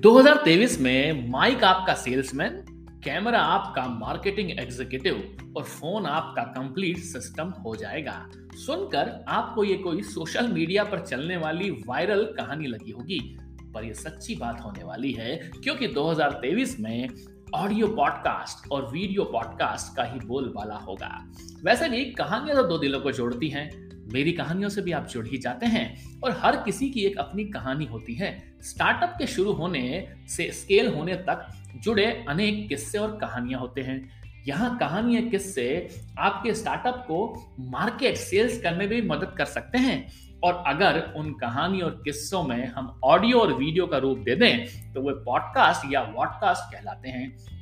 2023 में माइक आपका salesman, camera आपका मार्केटिंग एग्जीक्यूटिव और फ़ोन आपका कंप्लीट सिस्टम हो जाएगा। सुनकर आपको ये कोई सोशल मीडिया पर चलने वाली वायरल कहानी लगी होगी, पर ये सच्ची बात होने वाली है क्योंकि 2023 में ऑडियो पॉडकास्ट और वीडियो पॉडकास्ट का ही बोलबाला होगा। वैसे भी कहानियाँ तो दो दिलों को जोड़ती हैं। मेरी कहानियों से भी आप जुड़ ही जाते हैं और हर किसी की एक अपनी कहानी होती है। स्टार्टअप के शुरू होने से स्केल होने तक जुड़े अनेक किस्से और कहानियाँ होते हैं। यहाँ कहानियाँ किस्से आपके स्टार्टअप को मार्केट सेल्स करने में भी मदद कर सकते हैं। और अगर उन कहानी और किस्सों में हम ऑडियो और वीडियो का रूप दे दें तो वे पॉडकास्ट या वॉडकास्ट कहलाते हैं।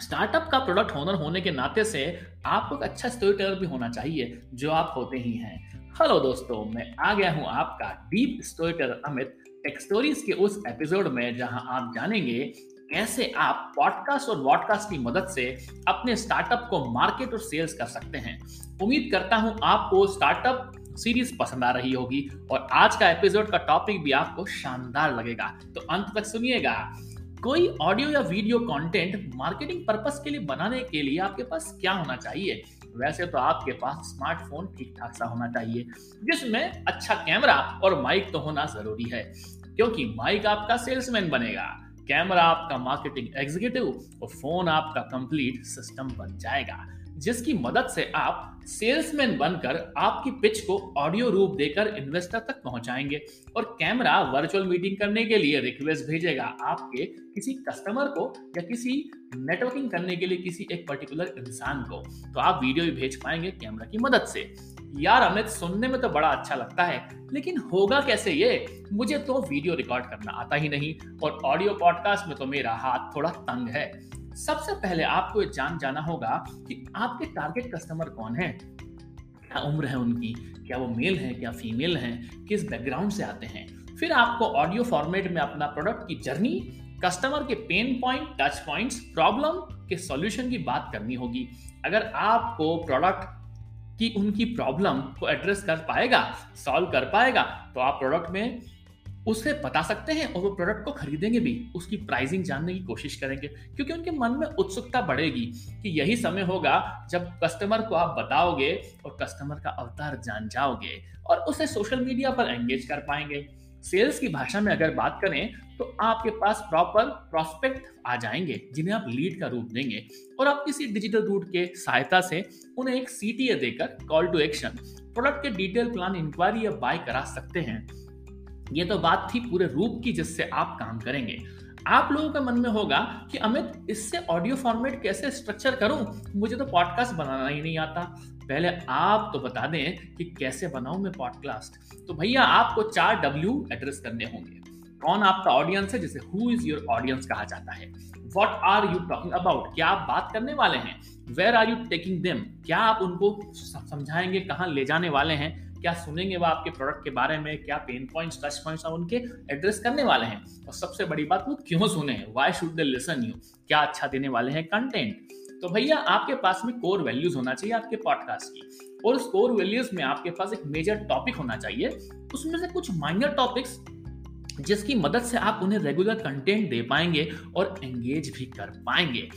स्टार्टअप का प्रोडक्ट ओनर होने के नाते से आपको एक अच्छा स्टोरी टेलर भी होना चाहिए, जो आप होते ही हैं। हेलो दोस्तों, मैं आ गया हूँ आपका deep story teller Amit tech stories के उस एपिसोड में, जहाँ आप जानेंगे कैसे आप पॉडकास्ट और वॉडकास्ट की मदद से अपने स्टार्टअप को मार्केट और सेल्स कर सकते हैं। उम्मीद करता हूँ आपको स्टार्टअप सीरीज़ पसंद आ रही होगी, और आज का एपिसोड का टॉपिक भी आपको शानदार लगेगा। तो अंत तक सुनिएगा। कोई ऑडियो या वीडियो कंटेंट मार्केटिंग पर्पस के लिए बनाने के लिए आपके पास क्या होना चाहिए? वैसे तो आपके पास स्मार्टफ़ोन ठीक ठाक सा होना चाहिए, जिसमें अच्छा कैमरा और माइक तो होना ज़रूरी है, क्योंकि माइक आपका सेल्समैन बनेगा कैमरा आपका मार्केटिंग एग्जीक्यूटिव और फ़ोन आपका कंप्लीट सिस्टम बन जाएगा। जिसकी मदद से आप सेल्समैन बनकर आपकी पिच को ऑडियो रूप देकर इन्वेस्टर तक पहुंचाएँगे। और कैमरा वर्चुअल मीटिंग करने के लिए रिक्वेस्ट भेजेगा आपके किसी कस्टमर को या किसी नेटवर्किंग करने के लिए किसी एक पर्टिकुलर इंसान को। तो आप वीडियो भी भेज पाएँगे कैमरा की मदद से। यार अमित, सुनने में तो बड़ा अच्छा लगता है, लेकिन होगा कैसे ये? मुझे तो वीडियो रिकॉर्ड करना आता ही नहीं और ऑडियो पॉडकास्ट में तो मेरा हाथ थोड़ा तंग है। सबसे पहले आपको ये जान जाना होगा कि आपके टारगेट कस्टमर कौन है? क्या उम्र है उनकी? क्या वो मेल है? क्या फीमेल है? किस बैकग्राउंड से आते हैं? फिर आपको ऑडियो फॉर्मेट में अपना प्रोडक्ट की जर्नी कस्टमर के pain point touch points problem के सॉल्यूशन की बात करनी होगी। अगर आपको प्रोडक्ट की उनकी प्रॉब्लम को एड्रेस कर पाएगा सॉल्व कर पाएगा तो आप प्रोडक्ट में उसे बता सकते हैं और वो प्रोडक्ट को खरीदेंगे भी। उसकी प्राइसिंग जानने की कोशिश करेंगे। क्योंकि उनके मन में उत्सुकता बढ़ेगी कि यही समय होगा जब कस्टमर को आप बताओगे और कस्टमर का अवतार जान जाओगे और उसे सोशल मीडिया पर एंगेज कर पाएँगे। सेल्स की भाषा में अगर बात करें तो आपके पास प्रॉपर प्रोस्पेक्ट आ जाएँगे, जिन्हें आप लीड का रूप देंगे। और आप किसी डिजिटल रूट के सहायता से उन्हें एक सीटीए देकर कॉल टू एक्शन प्रोडक्ट के डिटेल प्लान इंक्वायरी या बाय करा सकते हैं। ये तो बात थी पूरे रूप की जिससे आप काम करेंगे। आप लोगों के मन में होगा कि अमित, इससे ऑडियो फॉर्मेट कैसे स्ट्रक्चर करूँ? मुझे तो पॉडकास्ट बनाना ही नहीं आता। पहले आप तो बता दें कि कैसे बनाऊँ मैं पॉडकास्ट तो भैया, आपको चार डब्ल्यू एड्रेस करने होंगे। कौन आपका ऑडियंस है जिसे हु इज़ योर ऑडियंस कहा जाता है? What are you talking about क्या आप बात करने वाले हैं? Where are you taking them क्या आप उनको समझाएँगे? कहाँ ले जाने वाले हैं? क्या सुनेंगे वो आपके प्रोडक्ट के बारे में, क्या पेन पॉइंट्स टच पॉइंट्स उनके एड्रेस करने वाले हैं? और सबसे बड़ी बात, वो क्यों सुने why should they listen you क्या अच्छा देने वाले हैं कंटेंट तो भैया, आपके पास में कोर वैल्यूज़ होना चाहिए आपके पॉडकास्ट की। और उस कोर वैल्यूज़ में आपके पास एक मेजर टॉपिक होना चाहिए। उसमें से कुछ माइनर टॉपिक्स जिसकी मदद से आप उन्हें रेगुलर कंटेंट दे पाएँगे और एंगेज भी कर पाएँगे।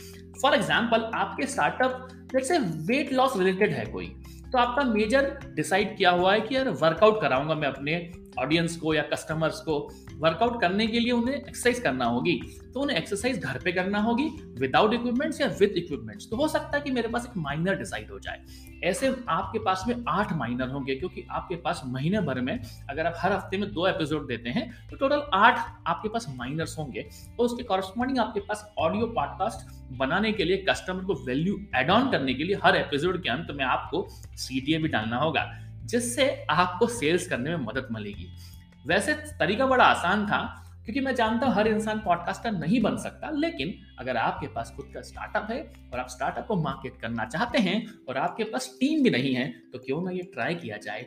फॉर एग्ज़ाम्पल आपके स्टार्टअप जैसे वेट लॉस रिलेटेड है कोई। तो आपका मेजर डिसाइड किया हुआ है कि यार वर्कआउट कराऊँगा मैं अपने ऑडियंस को या कस्टमर्स को वर्कआउट करने के लिए उन्हें एक्सरसाइज करना होगी। तो उन्हें एक्सरसाइज घर पे करना होगी विदाउट इक्विपमेंट्स या विद इक्विपमेंट्स तो हो सकता है कि मेरे पास एक माइनर डिसाइड हो जाए। ऐसे आपके पास में आठ माइनर होंगे, क्योंकि आपके पास महीने भर में अगर आप हर हफ़्ते में दो एपिसोड देते हैं तो टोटल आठ आपके पास माइनर्स होंगे और उसके कॉरस्पॉन्डिंग आपके पास ऑडियो पॉडकास्ट बनाने के लिए कस्टमर को वैल्यू एड ऑन करने के लिए हर एपिसोड के अंत में आपको सीटीए भी डालना होगा। जिससे आपको सेल्स करने में मदद मिलेगी। वैसे तरीका बड़ा आसान था, क्योंकि मैं जानता हूँ हर इंसान पॉडकास्टर नहीं बन सकता, लेकिन अगर आपके पास खुद का स्टार्टअप है और आप स्टार्टअप को मार्केट करना चाहते हैं और आपके पास टीम भी नहीं है तो क्यों ना ये ट्राई किया जाए?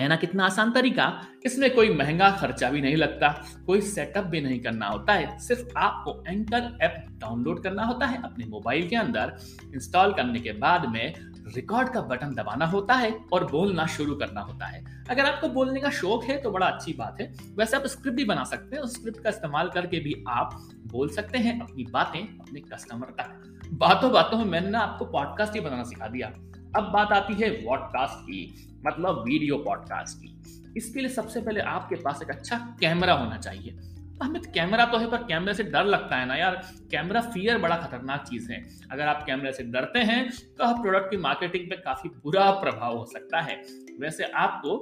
है ना कितना आसान तरीका? इसमें कोई महँगा खर्चा भी नहीं लगता, कोई सेटअप भी नहीं करना होता है, सिर्फ़ आपको एंकर ऐप डाउनलोड करना होता है अपने मोबाइल के अंदर इंस्टॉल करने के बाद में रिकॉर्ड का बटन दबाना होता है और बोलना शुरू करना होता है। अगर आपको बोलने का शौक है तो बड़ा अच्छी बात है। वैसे आप स्क्रिप्ट भी बना सकते हैं उस स्क्रिप्ट का इस्तेमाल करके भी आप बोल सकते हैं अपनी बातें अपने कस्टमर तक। बातों बातों में मैंने ना आपको पॉडकास्ट ही बनाना सिखा दिया। अब बात आती है वॉडकास्ट की मतलब वीडियो पॉडकास्ट की। इसके लिए सबसे पहले आपके पास एक अच्छा कैमरा होना चाहिए। हमें तो कैमरा तो है, पर कैमरे से डर लगता है ना यार। कैमरा फियर बड़ा खतरनाक चीज़ है। अगर आप कैमरे से डरते हैं तो आप प्रोडक्ट की मार्केटिंग पे काफ़ी बुरा प्रभाव हो सकता है। वैसे आपको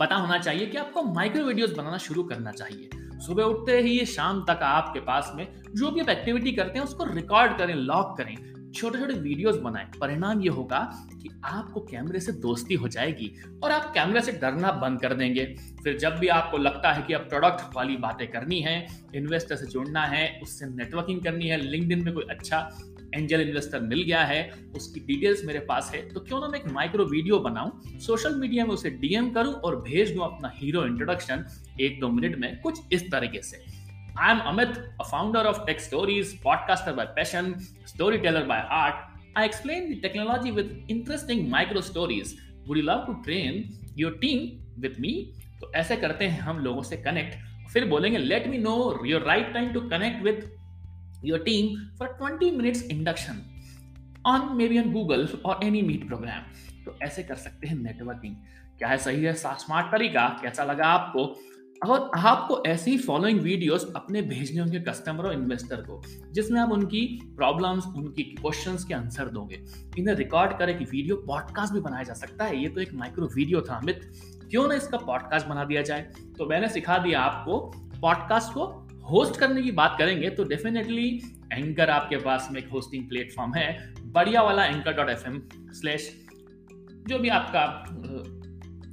पता होना चाहिए कि आपको माइक्रो वीडियोस बनाना शुरू करना चाहिए। सुबह उठते ही शाम तक आपके पास में जो भी आप एक्टिविटी करते हैं, उसको रिकॉर्ड करें लॉक करें। छोटे छोटे वीडियोस बनाएँ। परिणाम ये होगा कि आपको कैमरे से दोस्ती हो जाएगी और आप कैमरे से डरना बंद कर देंगे। फिर जब भी आपको लगता है कि अब प्रोडक्ट वाली बातें करनी है इन्वेस्टर से जुड़ना है, उससे नेटवर्किंग करनी है लिंक में कोई अच्छा एंजल इन्वेस्टर मिल गया है, उसकी डिटेल्स मेरे पास है तो क्यों ना मैं एक माइक्रो वीडियो बनाऊँ सोशल मीडिया में उसे डीएम करूँ और भेज दूँ अपना हीरो इंट्रोडक्शन एक दो मिनट में कुछ इस तरीके से। I am Amit, a founder of Tech Stories, podcaster by passion, storyteller by heart. I explain the technology with interesting micro stories. Would you love to train your team with me? तो ऐसे करते हैं हम लोगों से connect फिर बोलेंगे let me know your right time to connect with your team for 20 minutes induction on maybe on Google और एनी मीट प्रोग्राम तो ऐसे कर सकते हैं नेटवर्किंग क्या है सही है स्मार्ट तरीका कैसा लगा आपको और आपको ऐसे फॉलोइंग वीडियोस अपने भेजने होंगे कस्टमर और इन्वेस्टर को, जिसमें आप उनकी प्रॉब्लम्स उनकी क्वेश्चंस के आंसर दोगे। इन्हें रिकॉर्ड करें कि वीडियो पॉडकास्ट भी बनाया जा सकता है। ये तो एक माइक्रो वीडियो था, अमित। क्यों ना इसका पॉडकास्ट बना दिया जाए? तो मैंने सिखा दिया आपको पॉडकास्ट को होस्ट करने की बात करेंगे तो डेफिनेटली एंकर आपके पास में एक होस्टिंग प्लेटफॉर्म है। बढ़िया वाला anchor dot F M slash जो भी आपका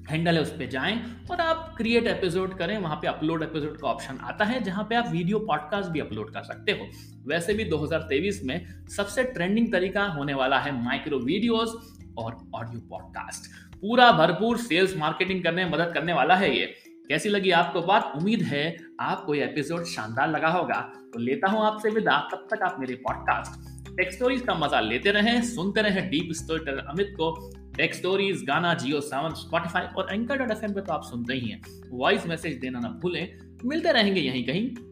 हैंडल है, उस पर जाएँ और आप क्रिएट एपिसोड करें, वहाँ पे अपलोड एपिसोड का ऑप्शन आता है, जहाँ पे आप वीडियो पॉडकास्ट भी अपलोड कर सकते हो। वैसे भी 2023 में सबसे ट्रेंडिंग तरीका होने वाला है माइक्रो वीडियोस और ऑडियो पॉडकास्ट पूरा भरपूर सेल्स मार्केटिंग करने में मदद करने वाला है ये। कैसी लगी आपको बात? उम्मीद है आपको ये एपिसोड शानदार लगा होगा। तो लेता हूँ आपसे विदा। तब तक आप मेरे पॉडकास्ट टेक स्टोरीज का मज़ा लेते रहें, सुनते रहें डीप स्टोरी अमित को। Tech stories Gaana Jio Saavn Spotify और एंकर डॉट एफ़ पे तो आप सुनते ही हैं। वॉइस मैसेज देना ना भूलें। मिलते रहेंगे यहीं कहीं।